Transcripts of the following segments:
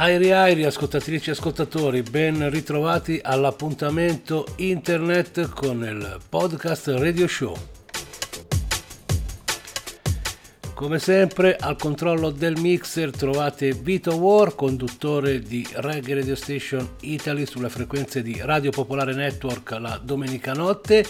Airi Airi, ascoltatrici e ascoltatori, ben ritrovati all'appuntamento internet con il podcast Radio Show. Come sempre al controllo del mixer trovate Vito War, conduttore di Reggae Radio Station Italy sulle frequenze di Radio Popolare Network la domenica notte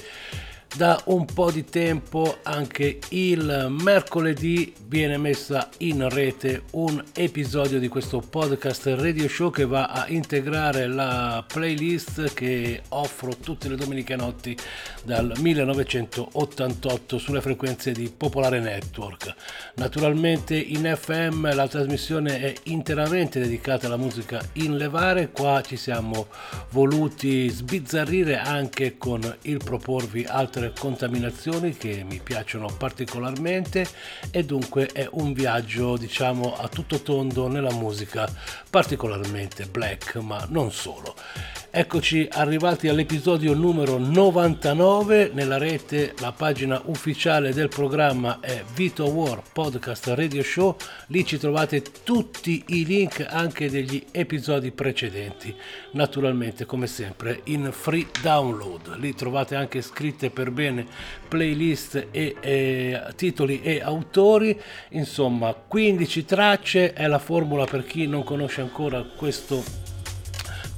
da un po' di tempo anche il mercoledì viene messa in rete un episodio di questo podcast radio show che va a integrare la playlist che offro tutte le domeniche notti dal 1988 sulle frequenze di Popolare Network. Naturalmente in FM la trasmissione è interamente dedicata alla musica in levare, qua ci siamo voluti sbizzarrire anche con il proporvi altre altre contaminazioni che mi piacciono particolarmente e dunque è un viaggio diciamo a tutto tondo nella musica particolarmente black ma non solo. Eccoci arrivati all'episodio numero 99 nella rete, la pagina ufficiale del programma è Vito War Podcast Radio Show, lì ci trovate tutti i link anche degli episodi precedenti, naturalmente come sempre in free download, lì trovate anche scritte per bene playlist e, e titoli e autori, insomma 15 tracce è la formula per chi non conosce ancora questo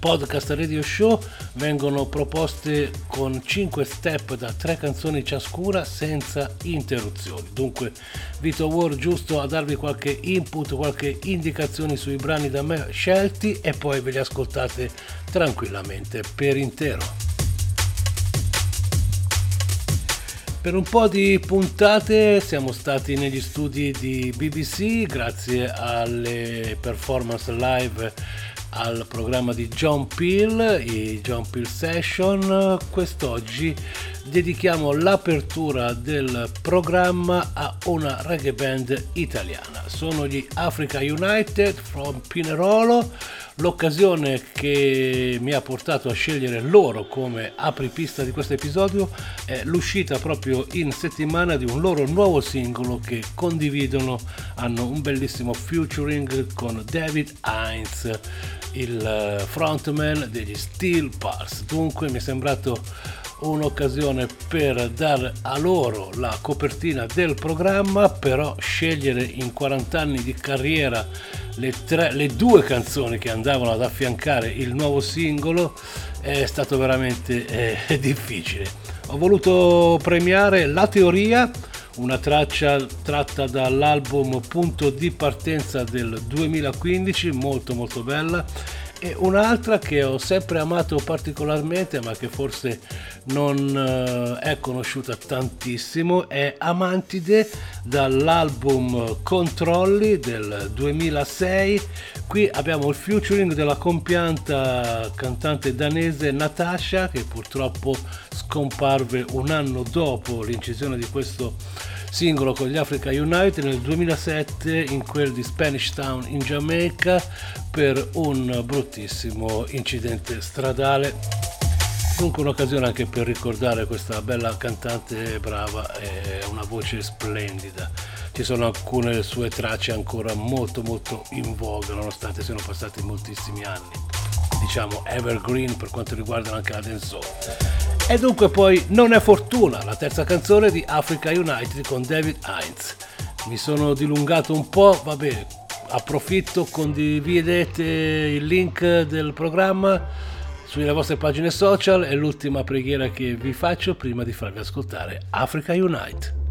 podcast radio show vengono proposte con 5 step da 3 canzoni ciascuna senza interruzioni. Dunque Vito War giusto a darvi qualche input, qualche indicazione sui brani da me scelti e poi ve li ascoltate tranquillamente per intero. Per un po' di puntate siamo stati negli studi di BBC grazie alle performance live al programma di John Peel, i John Peel Session. Quest'oggi dedichiamo l'apertura del programma a una reggae band italiana. Sono gli Africa United from Pinerolo L'occasione che mi ha portato a scegliere loro come apripista di questo episodio è l'uscita proprio in settimana di un loro nuovo singolo che condividono, hanno un bellissimo featuring con David Heinz, il frontman degli Steel Pulse. Dunque mi è sembrato un'occasione per dare a loro la copertina del programma, però scegliere in 40 anni di carriera le, tre, le due canzoni che andavano ad affiancare il nuovo singolo è stato veramente eh, difficile. Ho voluto premiare La Teoria, una traccia tratta dall'album Punto di partenza del 2015, molto molto bella e un'altra che ho sempre amato particolarmente ma che forse non uh, è conosciuta tantissimo è Amantide dall'album Controlli del 2006 qui abbiamo il featuring della compianta cantante danese Natasha che purtroppo scomparve un anno dopo l'incisione di questo singolo con gli Africa United nel 2007 in quel di Spanish Town in Giamaica per un bruttissimo incidente stradale. Dunque un'occasione anche per ricordare questa bella cantante brava e una voce splendida. Ci sono alcune sue tracce ancora molto molto in voga nonostante siano passati moltissimi anni. Diciamo evergreen per quanto riguarda anche la dancehall. E dunque poi Non è fortuna, la terza canzone di Africa United con David Heinz. Mi sono dilungato un po', vabbè, approfitto, condividete il link del programma sulle vostre pagine social, è l'ultima preghiera che vi faccio prima di farvi ascoltare Africa Unite.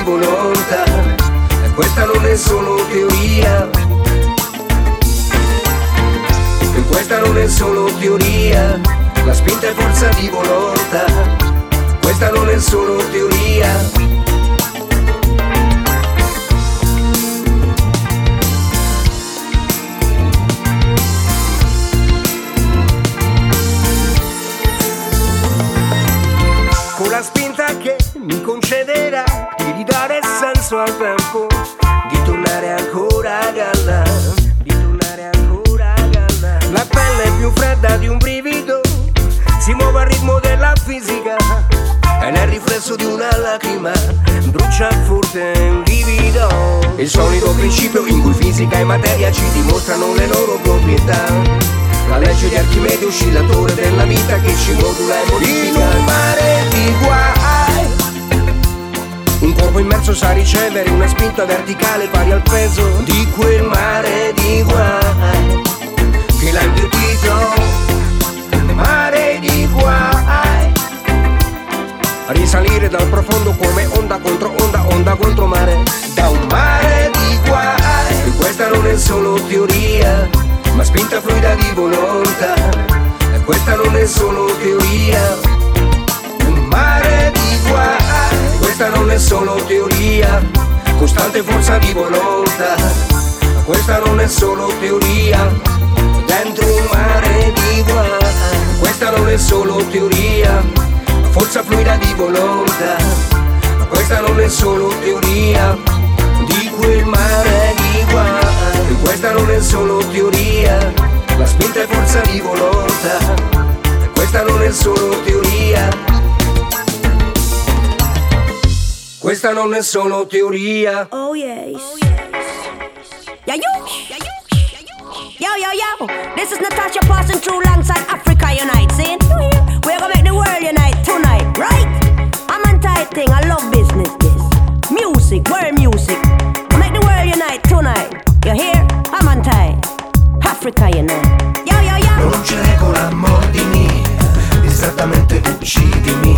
Di volontà. Questa non è solo teoria. E questa non è solo teoria, la spinta è forza di volontà. Questa non è solo teoria. Senso al tempo, di tornare ancora a galla, di tornare ancora a galla. La pelle è più fredda di un brivido, si muove al ritmo della fisica, è nel riflesso di una lacrima, brucia forte un livido. Il solito principio in cui fisica e materia ci dimostrano le loro proprietà. La legge di Archimede, oscillatore della vita che ci modula e modifica. In un mare di guai. Corpo immerso sa ricevere una spinta verticale pari al peso di quel mare di guai. Che l'ha. Un mare di guai. Risalire dal profondo come onda contro onda, onda contro mare. Da un mare di guai. E questa non è solo teoria ma spinta fluida di volontà. E questa non è solo teoria, Questa non è solo teoria, costante forza di volontà. Questa non è solo teoria, dentro un mare di guai. Questa non è solo teoria, forza fluida di volontà. Questa non è solo teoria, di quel mare di guai. Questa non è solo teoria, la spinta è forza di volontà. Questa non è solo teoria. Questa non è solo teoria. Oh yes. Yeah, you. Yo, yo, yo. This is Natasha passing through alongside Africa Unite. See? We're gonna make the world unite tonight, right? I'm on tight thing. I love business. This music, world music. Make the world unite tonight. You hear? I'm on tight. Africa Unite. Yo, yo, yo. Non c'è regola, mordimi, distrattamente uccidimi.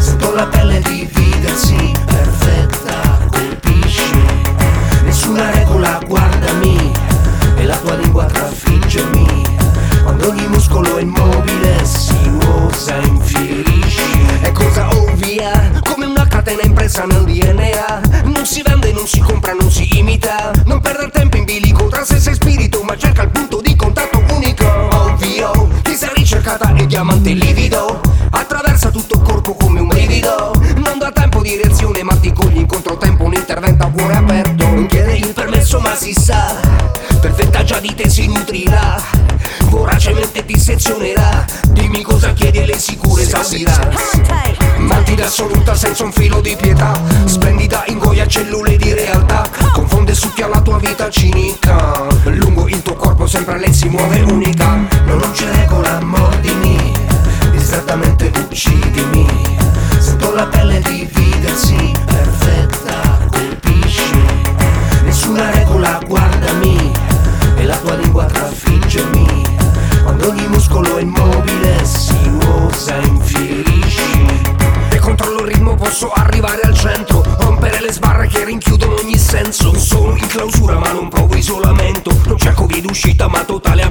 Sento la pelle dividersi, perfetta, colpisci. Nessuna regola, guardami, e la tua lingua trafiggermi. Quando ogni muscolo è immobile si osa, infierisci. È cosa ovvia, come una catena impressa nel DNA. Non si vende, non si compra, non si imita. Diamante livido. Attraversa tutto il corpo come un brivido. Non da tempo di reazione, ma ti cogli in controtempo. Un intervento a cuore aperto. Non chiede il permesso, ma si sa. Perfetta già di te si nutrirà. Voracemente ti sezionerà. Dimmi cosa chiedi e le sicure esaurirà. Mantida assoluta senza un filo di pietà Splendida ingoia cellule di realtà Confonde e succhia la tua vita cinica Lungo il tuo corpo sempre lei si muove unica Non c'è regola, mordimi uccidimi. Sento la pelle dividersi Perfetta, colpisci. Nessuna regola, guardami. E la tua lingua trafiggermi. Quando ogni muscolo è immobile Si osa, infierisci. E controllo il ritmo posso arrivare al centro. Rompere le sbarre che rinchiudono ogni senso. Sono in clausura ma non provo isolamento. Non cerco di d'uscita ma totale a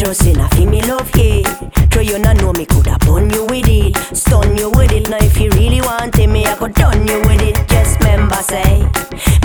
trust in a me love yeah Try you not know me coulda burn you with it. Stun you with it. Now if you really want it me I could done you with it. Just remember say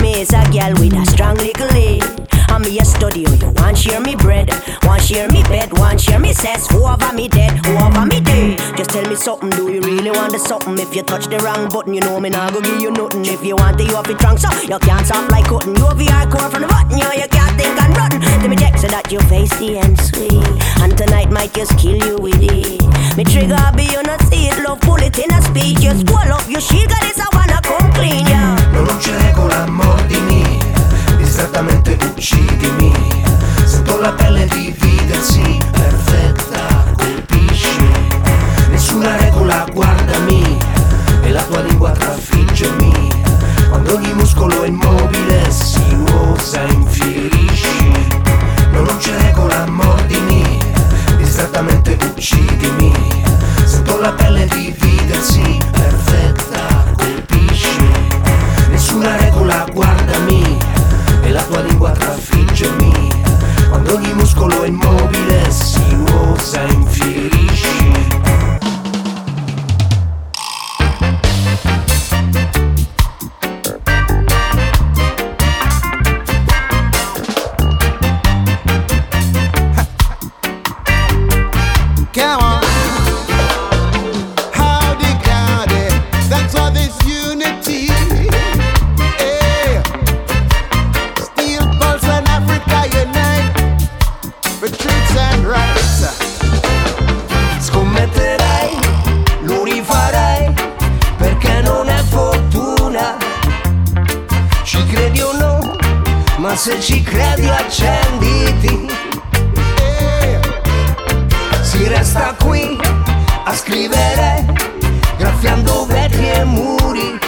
Me is a girl with a strong little lead And me a study oh, you want share me bread? Want share me bed? Want share me sex Who over me dead? Who over me dead Just tell me something Do you really want the something? If you touch the wrong button You know me not go give you nothing. If you want it you have it drunk So you can't stop like cutting. You have the hardcore from the button You, you can't think and run Let me check so that you face the end sweet. And tonight might just kill you with it. Me trigger be you not see it Love bullet in a speed. Just pull up your shield Cause I wanna come clean yeah. Non c'è regola mordimi Distrattamente uccidimi Sotto la pelle dividersi ogni muscolo è immobile Si usa infierisci. Non c'è regola mordimi Distrattamente uccidimi se ci credi accenditi. Si resta qui a scrivere Graffiando vetri e muri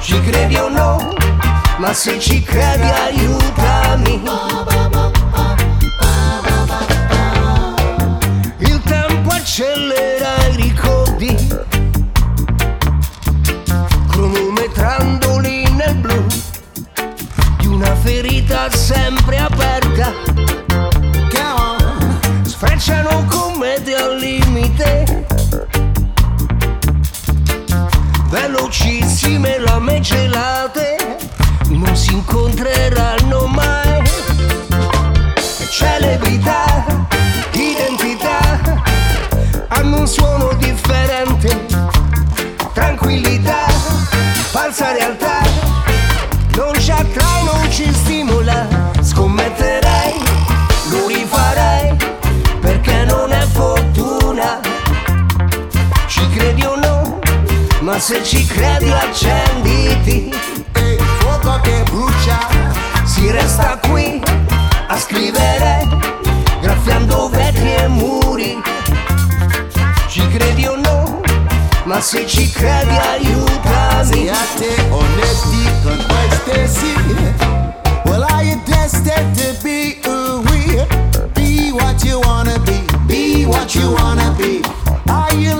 Ci credi o no? Ma se ci credi aiutami Il tempo accelera Ferita sempre aperta. On. Sfrecciano commete al limite. Velocissime lame gelate Non si incontreranno mai. Celebrità, identità Hanno un suono differente. Tranquillità, falsa realtà Non ci attrae, ci stimola Scommetterei, lo rifarei Perché non è fortuna Ci credi o no? Ma se ci credi accenditi Hey, fuoco che brucia. Si resta qui a scrivere Graffiando vetri e muri Ci credi o no? Ma se ci credi aiutami Siate onesti con queste sì. Destined to be who we? Be what you wanna be. Be what you wanna be. Are you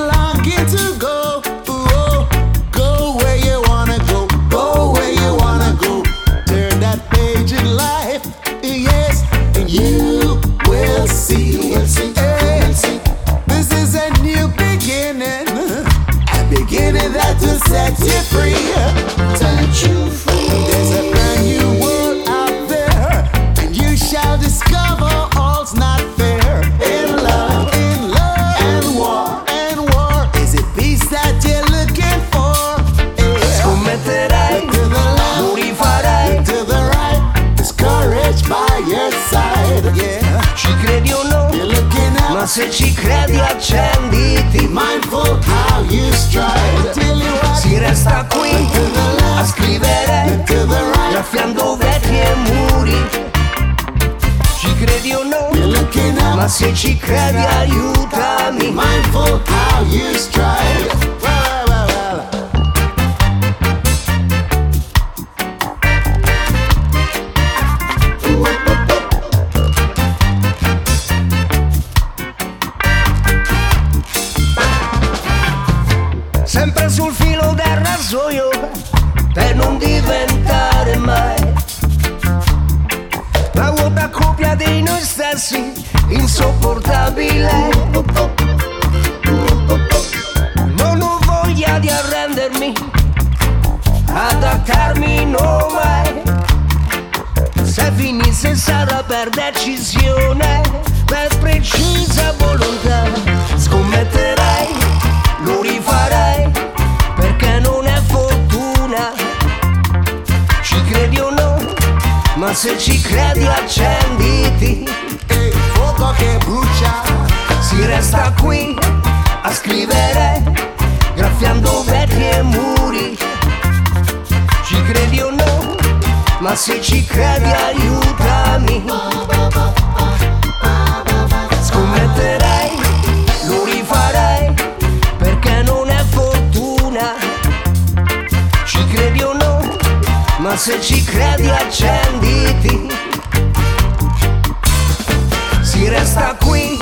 resta qui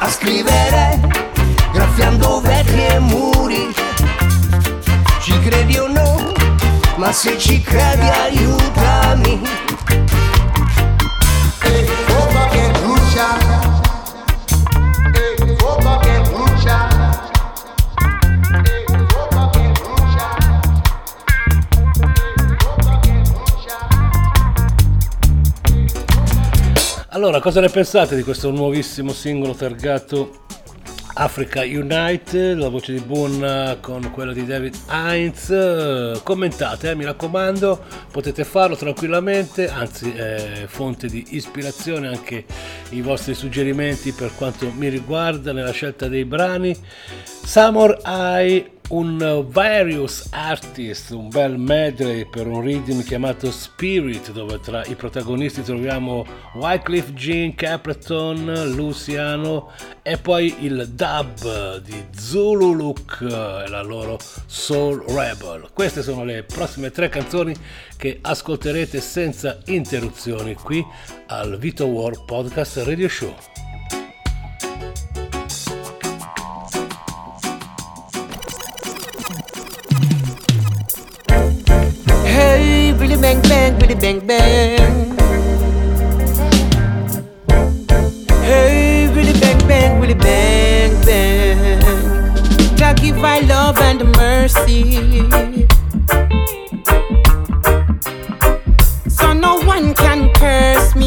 a scrivere Graffiando vecchi muri Ci credi o no? Ma se ci credi aiutami Allora, cosa ne pensate di questo nuovissimo singolo targato Africa Unite, la voce di Boone con quella di David Heinz? Eh, Commentate, eh, mi raccomando, potete farlo tranquillamente, anzi è fonte di ispirazione anche i vostri suggerimenti per quanto mi riguarda nella scelta dei brani. Eye un various artist, un bel medley per un rhythm chiamato Spirit, dove tra i protagonisti troviamo Wycliffe Jean Capleton, Luciano e poi il dub di Zulu Look e la loro Soul Rebel. Queste sono le prossime tre canzoni che ascolterete senza interruzioni qui al Vito War Podcast Radio Show. Bang bang, Willy bang bang. Hey, Willy bang bang, Willy bang bang. Jah give I love and mercy. So no one can curse me.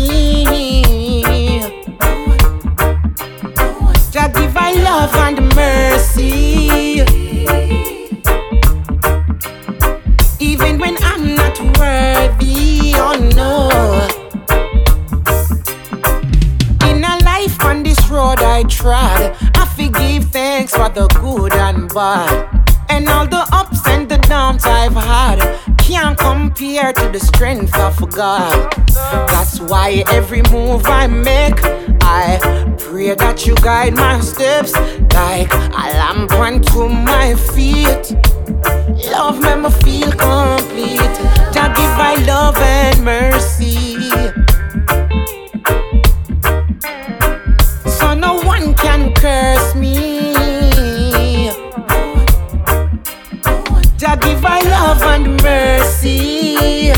I trod, I forgive thanks for the good and bad. And all the ups and the downs I've had can't compare to the strength of God. That's why every move I make, I pray that you guide my steps like a lamp unto my feet. Love make me feel complete. Jah give I love and mercy. Curse me. Jah give I love and mercy.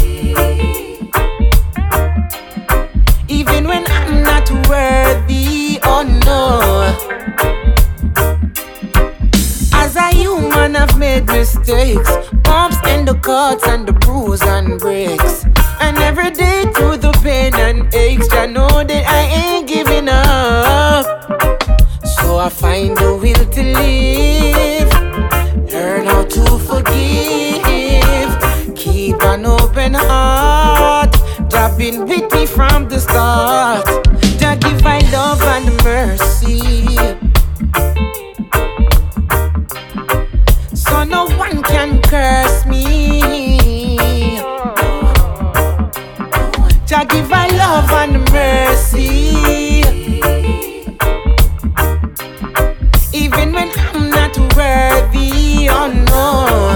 Even when I'm not worthy, oh no. As a human, I've made mistakes, bumps and the cuts and the bruise and breaks. And every day through the pain and aches, I know that I ain't giving up. So I find the will to live, learn how to forgive, keep an open heart. Jah been with me from the start. Jah give I love and mercy. so no one can curse me. Jah give I love and mercy, beyond more.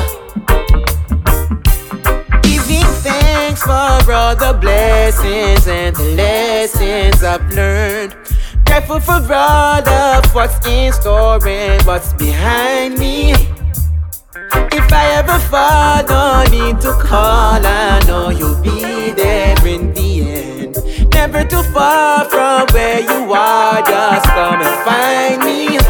Giving thanks for all the blessings and the lessons I've learned. Grateful for all of what's in store and what's behind me. If I ever fall, no need to call. I know you'll be there in the end. Never too far from where you are, just come and find me.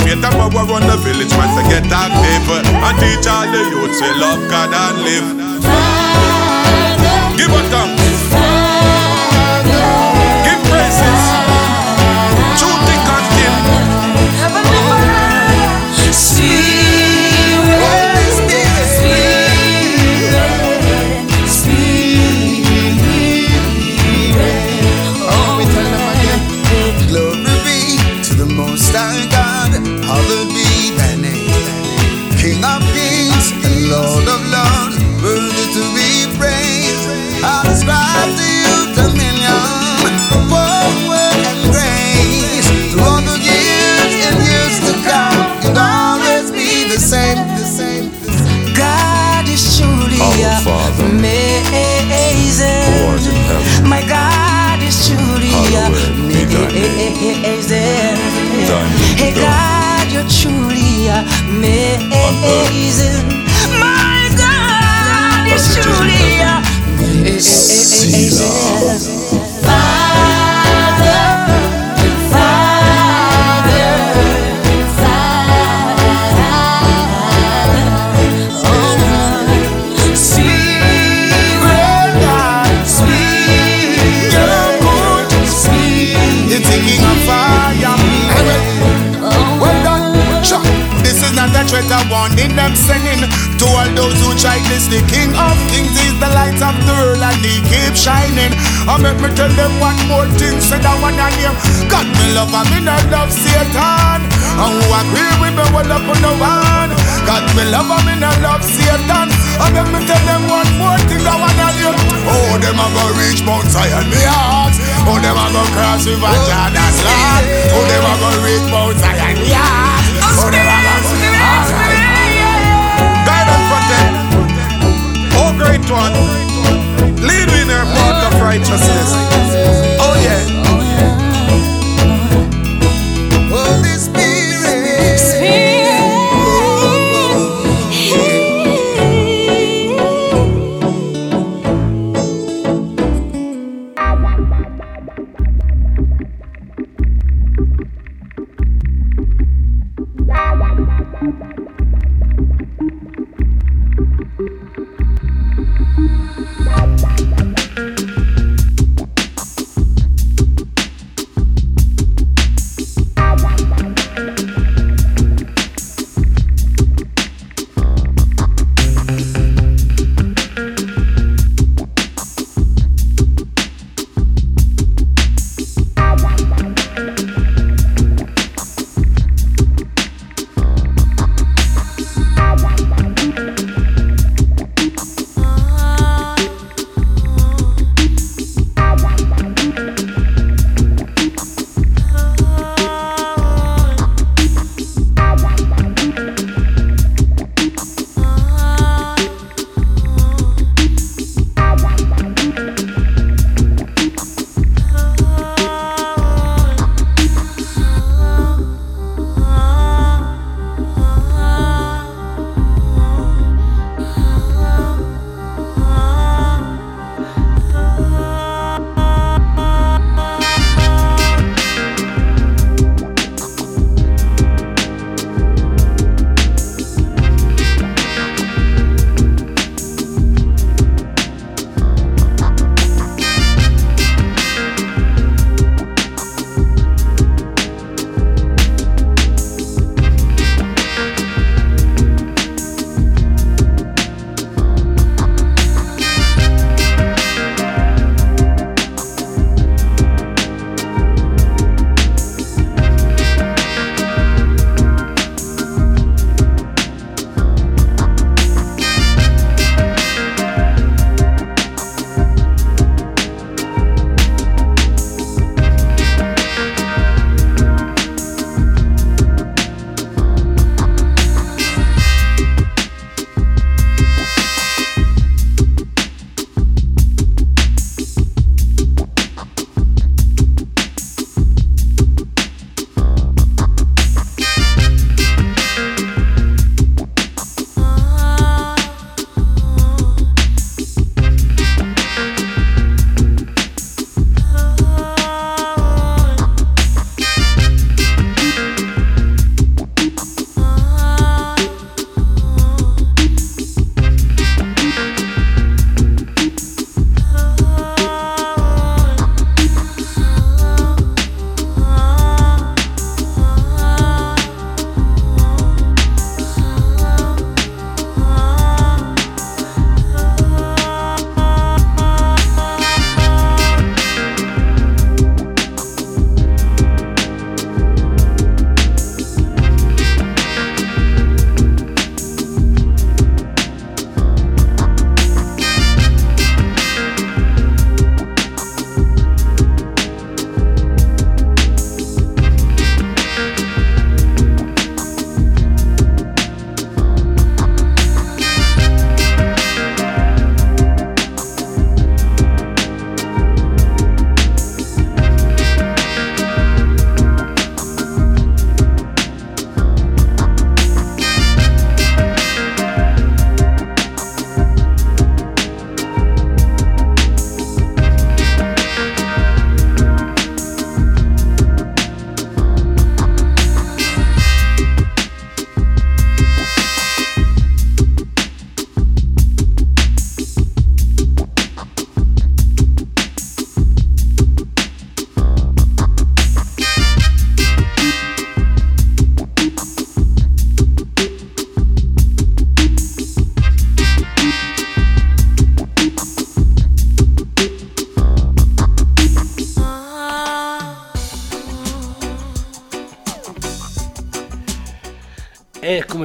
Create a power on the village once I get active. And teach all the youths to love God and live.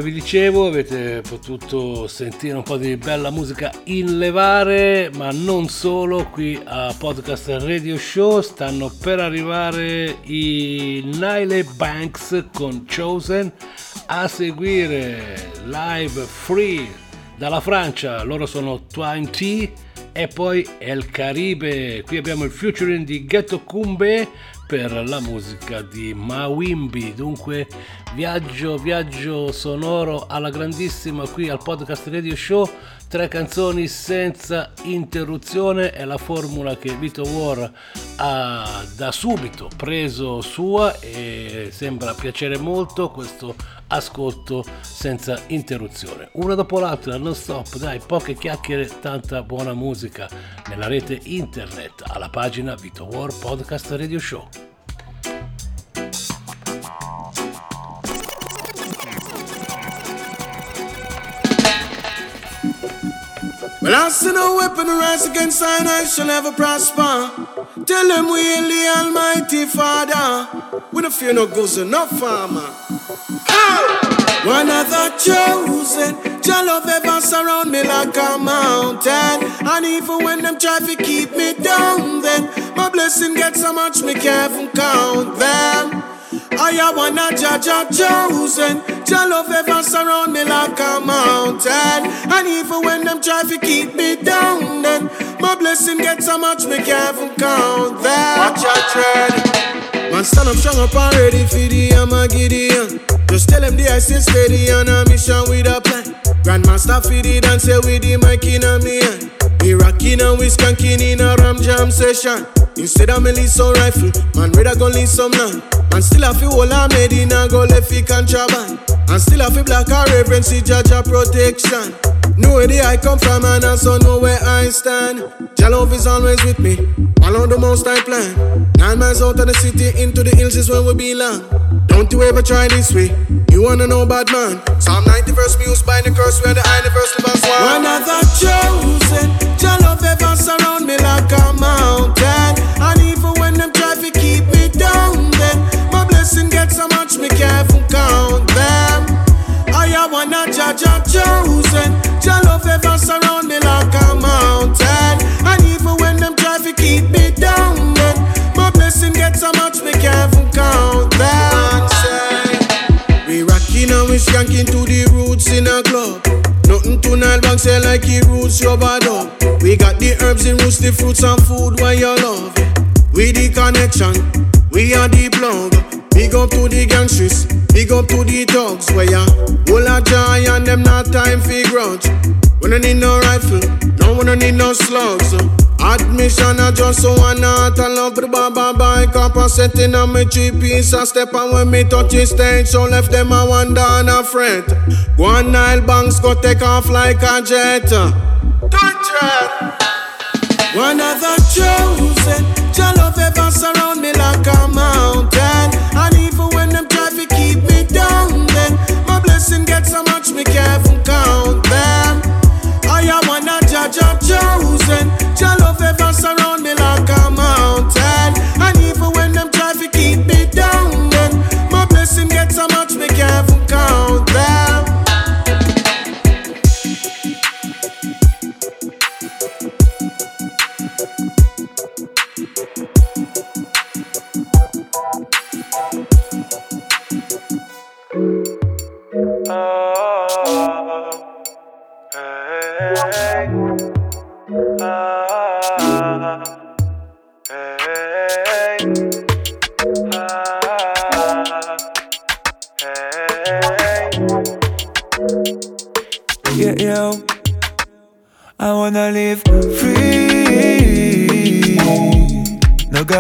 Vi dicevo avete potuto sentire un po' di bella musica in levare, ma non solo qui a Podcast Radio Show, stanno per arrivare i Nile Banks con Chosen, a seguire live free dalla Francia, loro sono Twine T e poi El Caribe, qui abbiamo il featuring di Ghetto Kumbe per la musica di Mawimbi. Dunque, viaggio, viaggio sonoro alla grandissima qui al podcast Radio Show. Tre canzoni senza interruzione è la formula che Vito War ha da subito preso sua e sembra piacere molto questo ascolto senza interruzione. Una dopo l'altra, non stop, dai, poche chiacchiere, tanta buona musica nella rete internet alla pagina Vito War Podcast Radio Show. Well, I see no weapon rise against I, I shall never prosper. Tell them we the Almighty Father. We don't fear no and no farmer. Ah! One of the chosen, your love ever surround me like a mountain. And even when them try to keep me down, then my blessing gets so much me can't count them. I wanna judge a chosen. Your love ever surround me like a mountain. And even when them try to keep me down, then my blessing gets so much me can't even count them. Watch your tread. Man, stand up strong up and ready for the Armageddon. Just tell them the I stay steady on a mission with a plan. Grandmaster feed it and say with the mic in a me hand. Rockin' and we skanking in a ram jam session. Instead of me leave some rifle, man, rather go leave some land. And still I feel all I made in a go left fi contraband. And still I feel black a reverence, see judge a protection. Know where the I come from and I so know where I stand. Jah love is always with me. Follow the most I plan. Nine miles out of the city into the hills is where we belong. Don't you ever try this way. You wanna know bad man? Psalm 90 verse used by the curse where the universal verse one. One of the chosen. Jah love ever surround me like a mountain. Say like he roots your bad up. We got the herbs and roots, the fruits and food where you love. We the connection, we are the plug. Big up to the gangsters, big up to the thugs where ya hold a joy and them not time for grudge. We don't need no rifle, no we don't need no slugs. Uh. Admission I just one heart I love the baba bike up and setting on me three piece I step and when me touch the stage so left them a wonder and a fret. Go on Nile banks go take off like a jet. Touch. One of the chosen, your love ever surround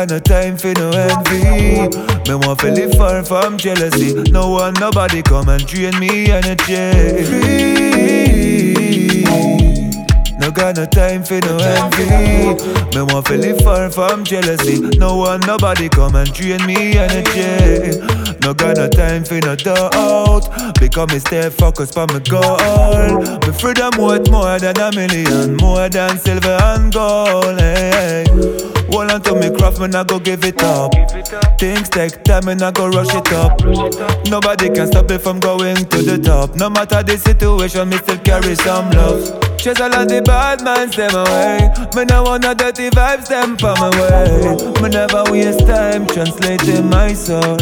No time for no envy. Me want to live far from jealousy. No one, nobody come and drain me energy. Free. No got no time for no envy. Me want to live far from jealousy. No one, nobody come and drain me energy. No got no time for no doubt. Because me stay focused on my goal. Me freedom worth more than a million, more than silver and gold. Hey. Hold on to me craft, man, I go give it up. Things take time, and I go rush it up. Nobody can stop me from going to the top. No matter the situation, me still carry some love. Chase all of the bad minds them away. Me no wanna dirty vibes them from my way. Me never waste time translating my soul.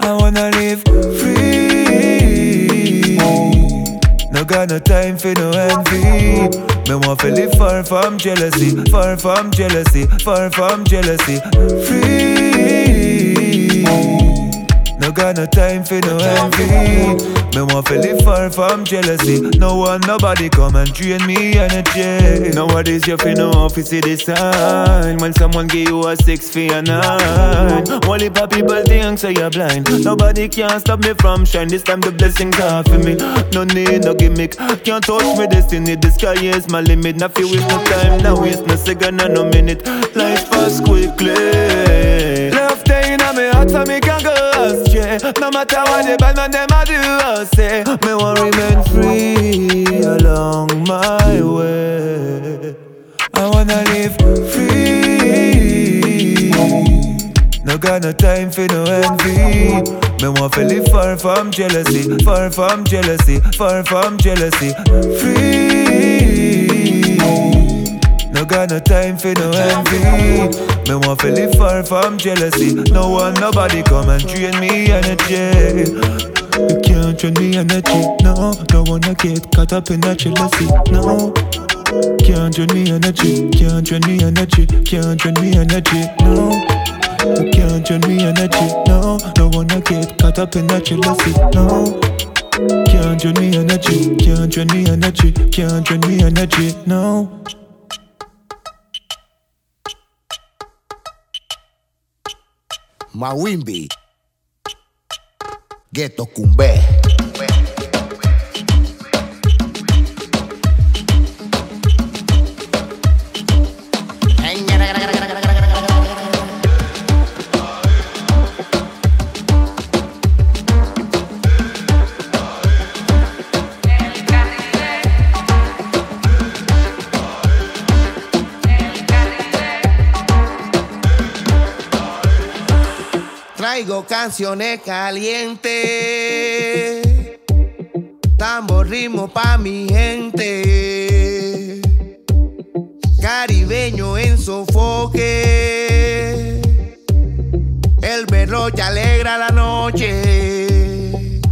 I wanna live free. No got no time for no envy. Me want to live far from jealousy, far from jealousy, far from jealousy. Free. No got no time for no envy. Me want to live far from jealousy. No one, nobody come and drain me energy. Nowadays you feel no office see the. When someone give you a six for a nine. Only pa people think so you're blind. Nobody can stop me from shine. This time the blessings are for me. No need no gimmick. Can't touch me destiny. The sky is my limit. Not feel waste no time. Now waste no second and no minute. Life fast quickly. No matter what the bad man them a do or say, me want remain free along my way. I wanna live free. No got no time for no envy. Me want to live far from jealousy, far from jealousy, far from jealousy. Free. No got no time for no envy. Me want to live far from jealousy. No one, nobody come and drain me energy. You can't drain me energy, no. Don't wanna get caught up in that jealousy, no. Can't drain me energy, can't drain me energy, can't drain me energy, no. You can't drain me energy, no. Don't wanna get caught up in that jealousy, no. Can't drain me energy, can't drain me energy, can't drain me energy, no. Mawimbi, Gueto Cumbé. Traigo canciones calientes, tambor ritmo pa' mi gente, caribeño en sofoque, el berroche alegra la noche,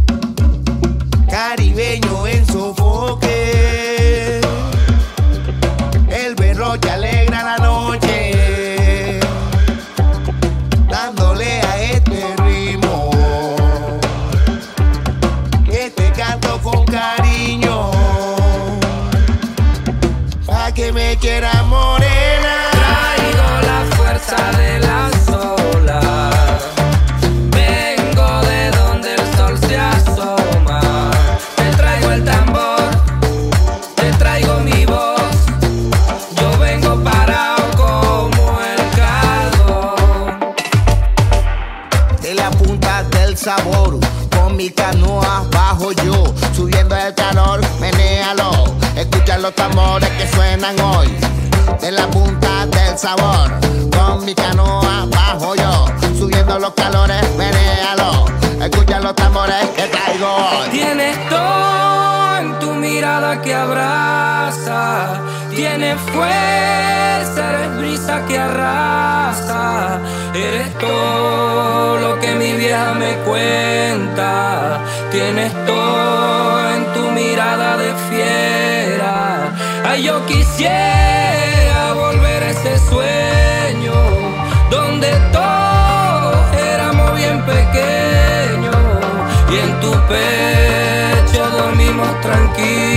caribeño en sofoque, el berroche alegra tranquilo.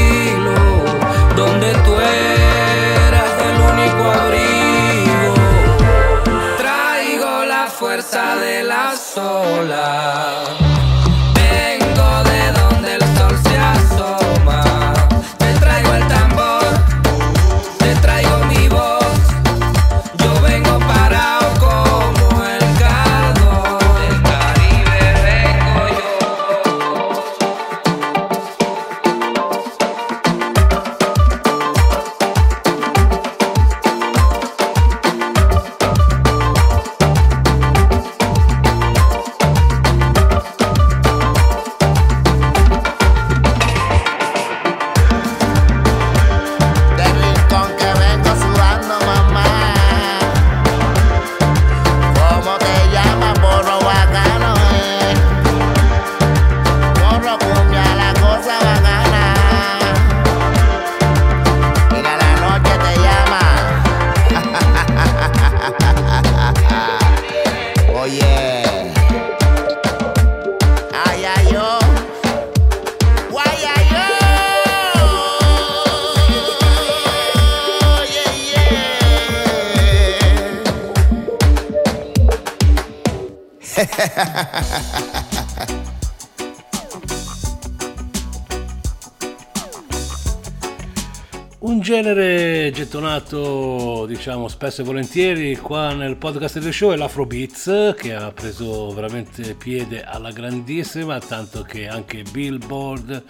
Gettonato, diciamo, spesso e volentieri qua nel podcast del show è l'Afrobeats, che ha preso veramente piede alla grandissima, tanto che anche Billboard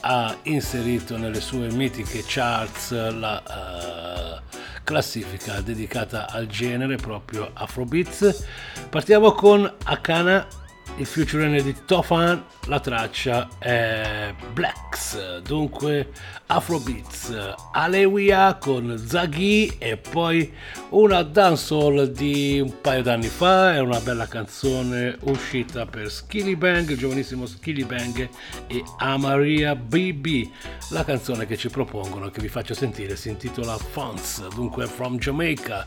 ha inserito nelle sue mitiche charts la eh, classifica dedicata al genere proprio Afrobeats. Partiamo con Akana il featuring di Tofan, la traccia è Blacks, dunque Afrobeats, Alewiya con Zaghi e poi una dancehall di un paio d'anni fa, è una bella canzone uscita per Skilly Bang, il giovanissimo Skilly Bang e Amaria BB. La canzone che ci propongono, che vi faccio sentire, si intitola Fonts, dunque From Jamaica.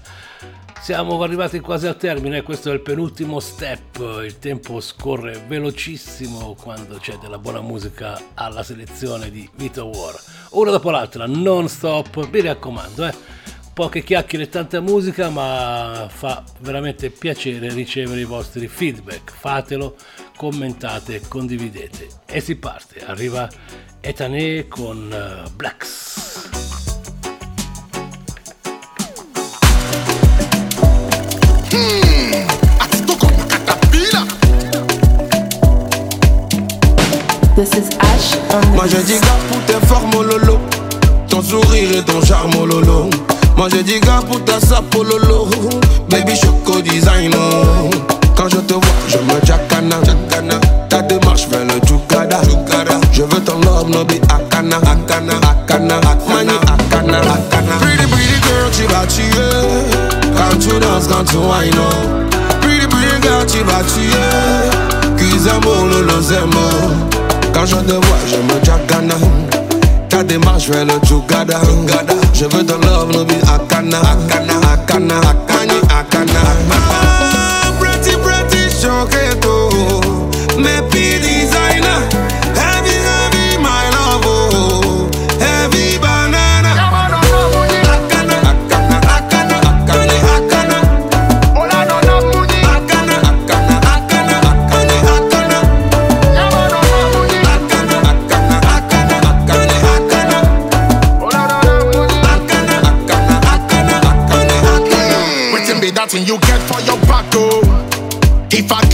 Siamo arrivati quasi al termine, questo è il penultimo step, il tempo scorre velocissimo quando c'è della buona musica alla selezione di Vito War. Una dopo l'altra, non stop, mi raccomando, eh. Poche chiacchiere e tanta musica, ma fa veramente piacere ricevere i vostri feedback. Fatelo, commentate, condividete. E si parte, arriva Etané con uh, Blacks. This Moi je dis gars pour tes formes oh lolo. Ton sourire et ton charme oh lolo. Moi je dis gars pour ta sape oh lolo. Baby choco design Quand je te vois je me jacana. Ta démarche fait le chukada Je veux ton love no be akana. Akana, akana, akana, akana, akana. Pretty pretty girl tu vas tuer. Quand tu danses, quand tu wine Pretty pretty girl tu vas tuer. Oh lolo zemo quand je te vois, je me jagana. Ta démarche vers le Jugada. Je veux ton love, no be Akana. Akana, Akana, Akani, Akana. Ah, pretty, pretty, choqueto.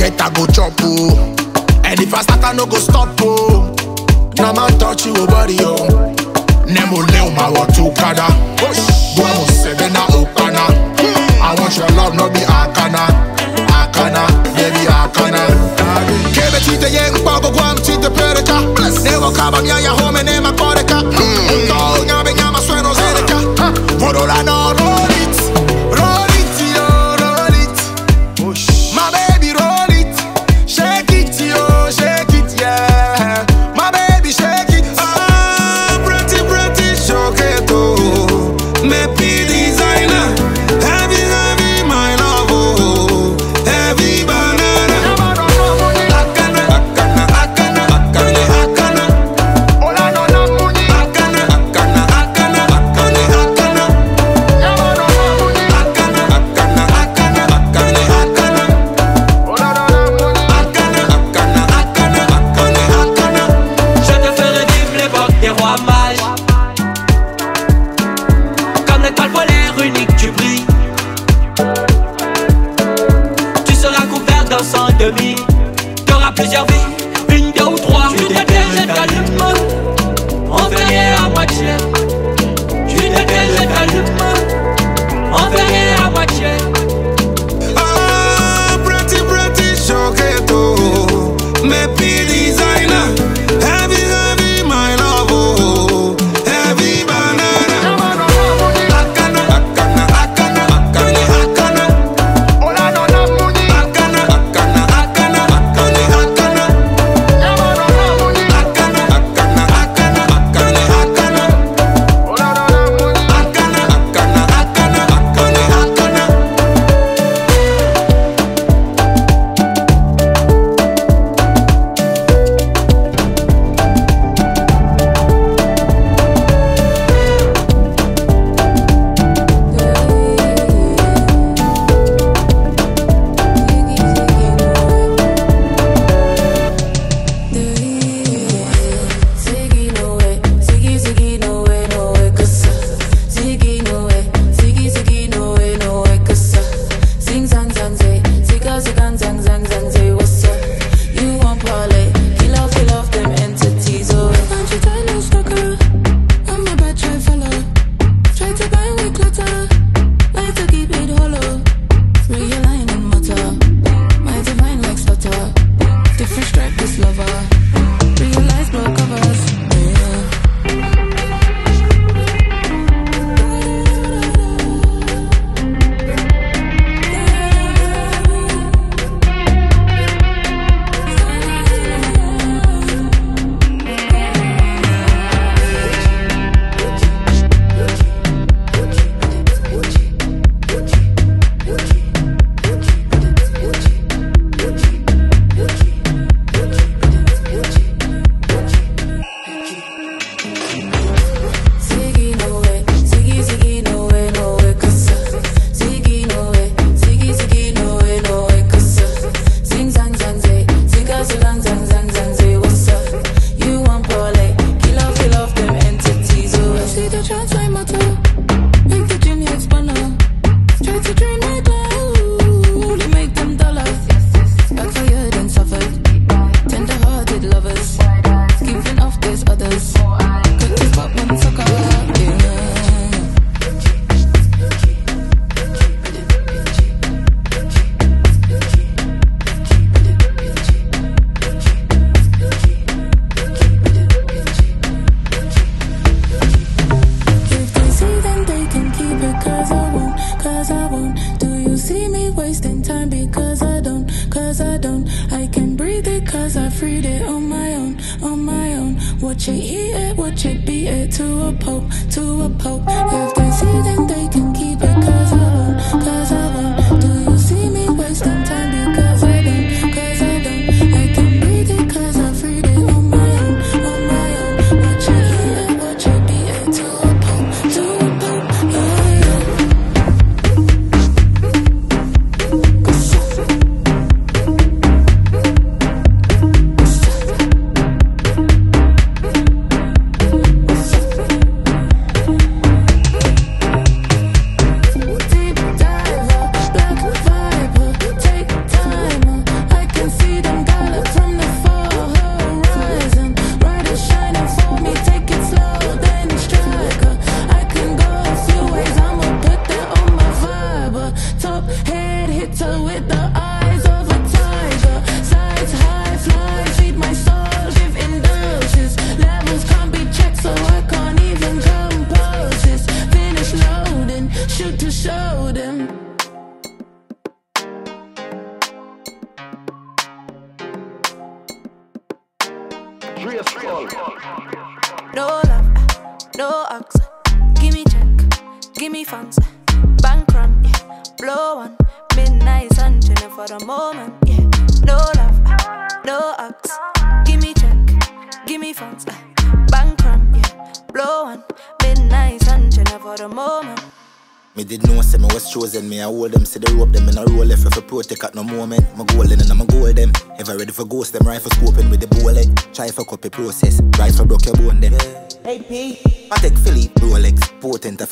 Get, I go chop, oh. And if I start, I no go stop, oh. Now man touch you, body, oh. Nemo leo ma wa tu kada. Buamo sebe na okana. I want your love, no be akana. Akana, baby akana. Kebe chite ye mkpago guam chite pereka. Nevo kaba mia ya home ne ma koreka. Hmm. Unto nyabe nyama sueno zedeka. Vorola no roll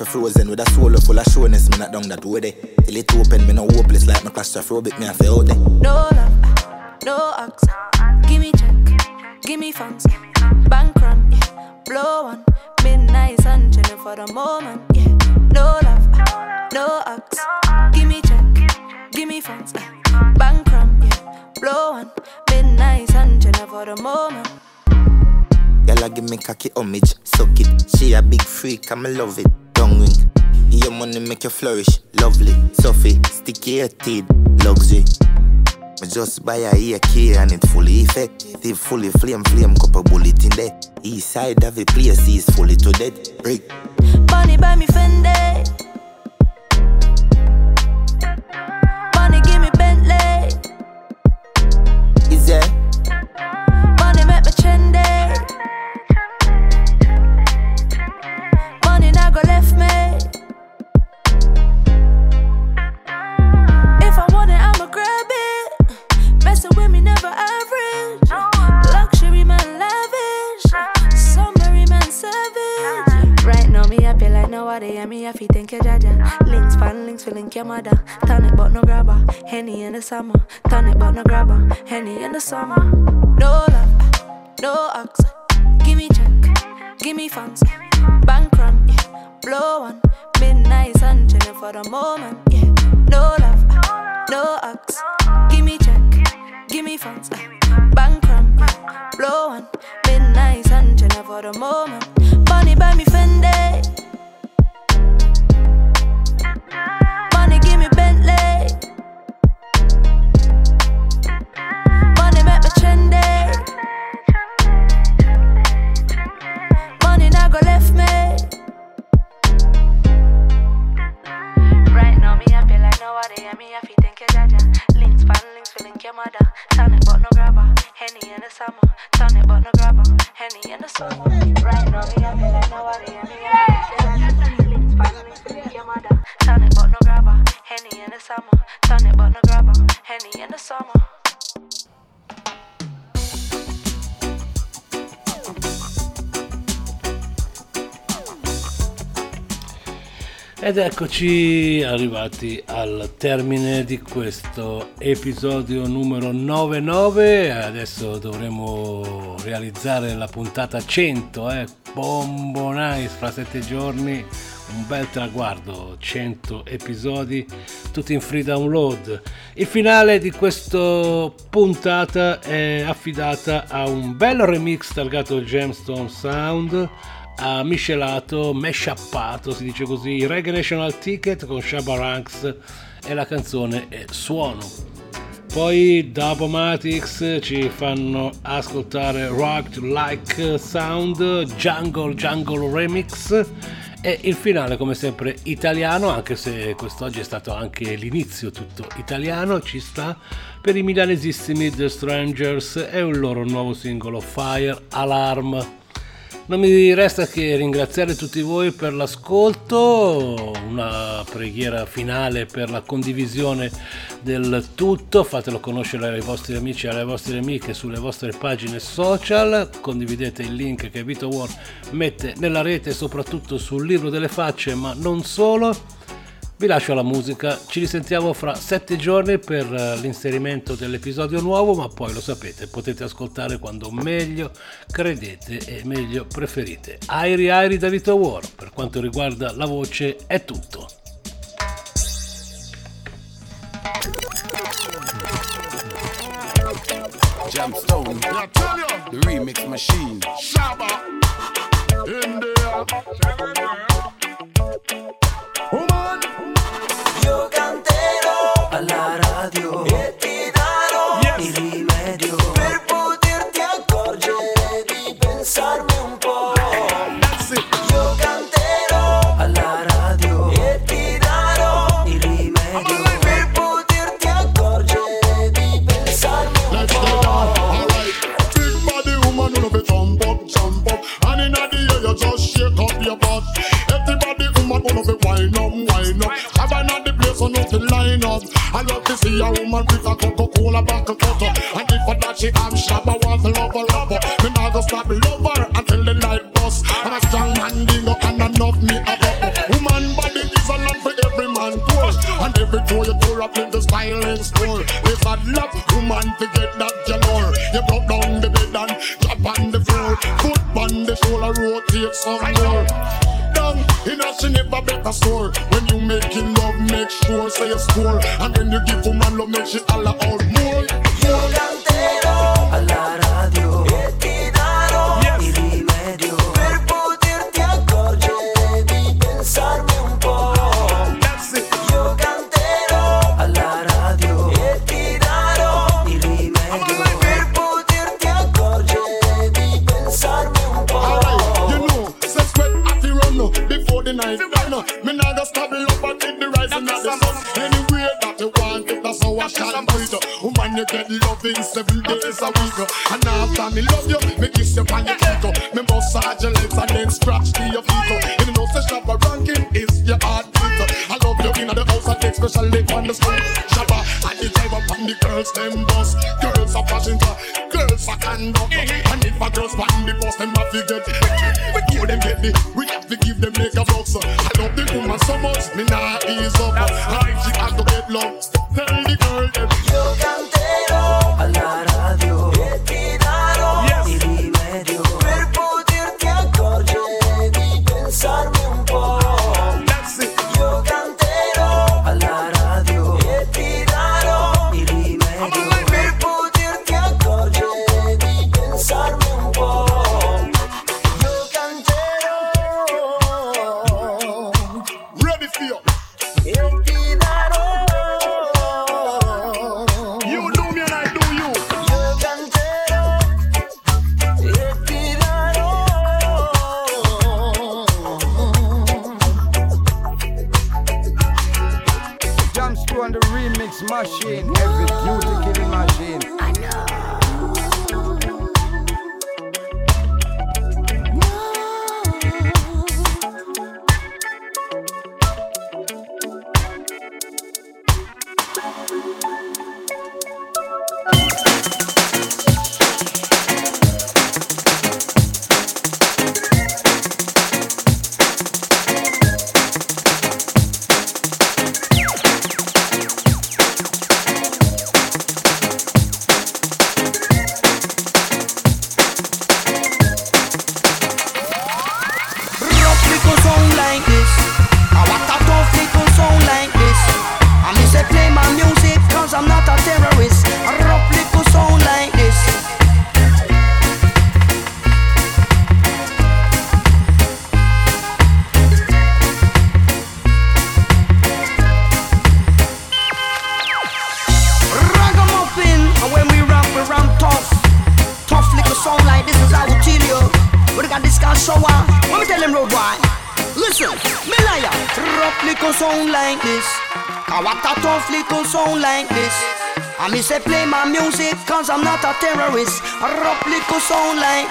frozen with a soul full of sureness. Me not down that way there. Till it open, me no hopeless like my claustrophobic. Me feel out there. No love, no ox. Give me check, give me funds. Bank run, yeah. blow on. Midnight sun chilling for the moment, yeah. No love, no ox. Give me check, give me funds. Bank run, yeah. blow on. Midnight sun chilling for the moment. Y'all give me cocky homage, suck it. She a big freak, I'ma love it tongue ring. Your money make you flourish, lovely, sophie, sticky teeth, luxury. Me just buy a AK and it fully effective, fully flame, flame, copper bullet in there. East side of the place is fully to dead. Break. Bunny buy me Fendi. your mother. Tonic but no grabber, Henny in the summer. Tonic but no grabber, Henny in the summer. No love, no ox. Give me check, give me funds. Bank run, yeah. blow one. Midnight sun chilling for the moment, yeah. No love, no ox. Give me check, give me funds. Bank run, yeah. blow one. Midnight sun chilling for the moment. Money by me Fendi. Nobody at me if you think you jaja. Links, fan links, feeling your mother. Turn but no grabber. Henny in the summer. Turn but no grabber. Henny in the summer. Right now, me happy like nobody at me. Yeah. Links, fan links, feeling your mother. Turn it, but no grabber. Henny in the summer. Turn it, but no grabber. Henny in the summer. Ed eccoci arrivati al termine di questo episodio numero 99. Adesso dovremo realizzare la puntata 100, eh? Bombo fra sette giorni un bel traguardo, 100 episodi, tutti in free download. Il finale di questa puntata è affidata a un bel remix targato Gemstone Sound ha miscelato, meshappato, si dice così, Reggae National Ticket con Shabba Ranks e la canzone è Suono. Poi Dubomatics ci fanno ascoltare Rock Like Sound, Jungle Jungle Remix e il finale come sempre italiano, anche se quest'oggi è stato anche l'inizio tutto italiano, ci sta per i milanesissimi The Strangers e il loro nuovo singolo Fire Alarm. Non mi resta che ringraziare tutti voi per l'ascolto, una preghiera finale per la condivisione del tutto, fatelo conoscere ai vostri amici e alle vostre amiche sulle vostre pagine social, condividete il link che Vito War mette nella rete soprattutto sul libro delle facce, ma non solo vi lascio la musica, ci risentiamo fra sette giorni per eh, l'inserimento dell'episodio nuovo, ma poi lo sapete, potete ascoltare quando meglio credete e meglio preferite. Airi Airi da Vito War, per quanto riguarda la voce è tutto. Jamstone, the remix machine. Shabba, India. Woman. Know fi line up. I love to see a woman with a Coca-Cola bottle cutter, and if for that she am shabba, I want to love her, love her. Me nah go stop love her until the light bust. And a strong man dingo and enough me a couple. Woman body is a land for every man poor, and every door you door up in the styling store. There's a love woman to get that galore. You broke down the bed and drop on the floor. Foot on the shoulder, rotate some more. She never bet a store. When you making love, make sure say you score. And when you give woman love, make she holla out more.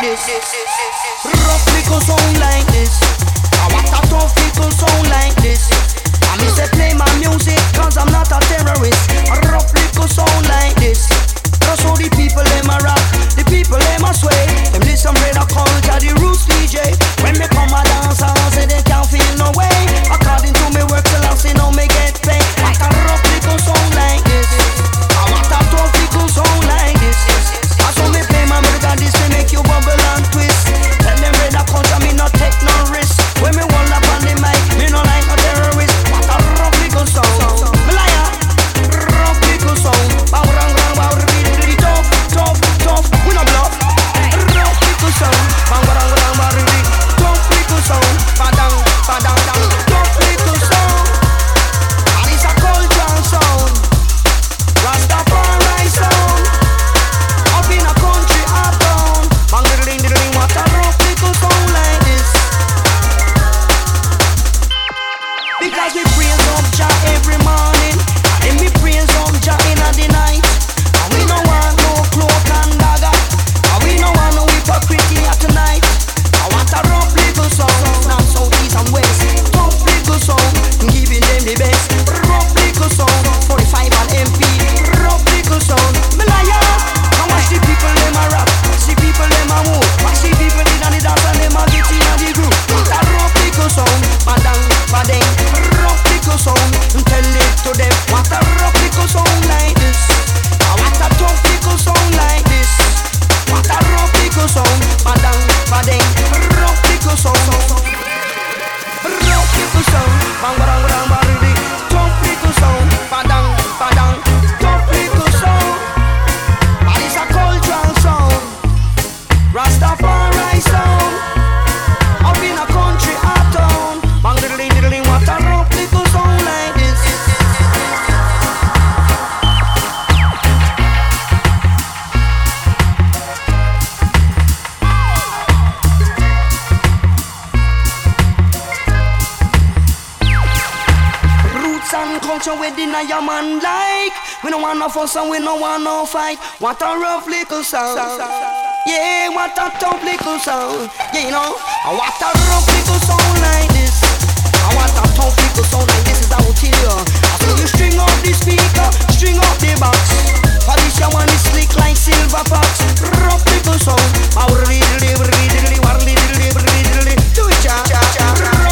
witness. What a rough little sound. Yeah, what a tough little sound. Yeah, you know, what a rough little sound like this. What a tough little sound like this is I will tell you. So you string up the speaker, string up the box. Polish your one is slick like silver fox. Rough little sound. Do it, cha cha cha.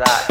that.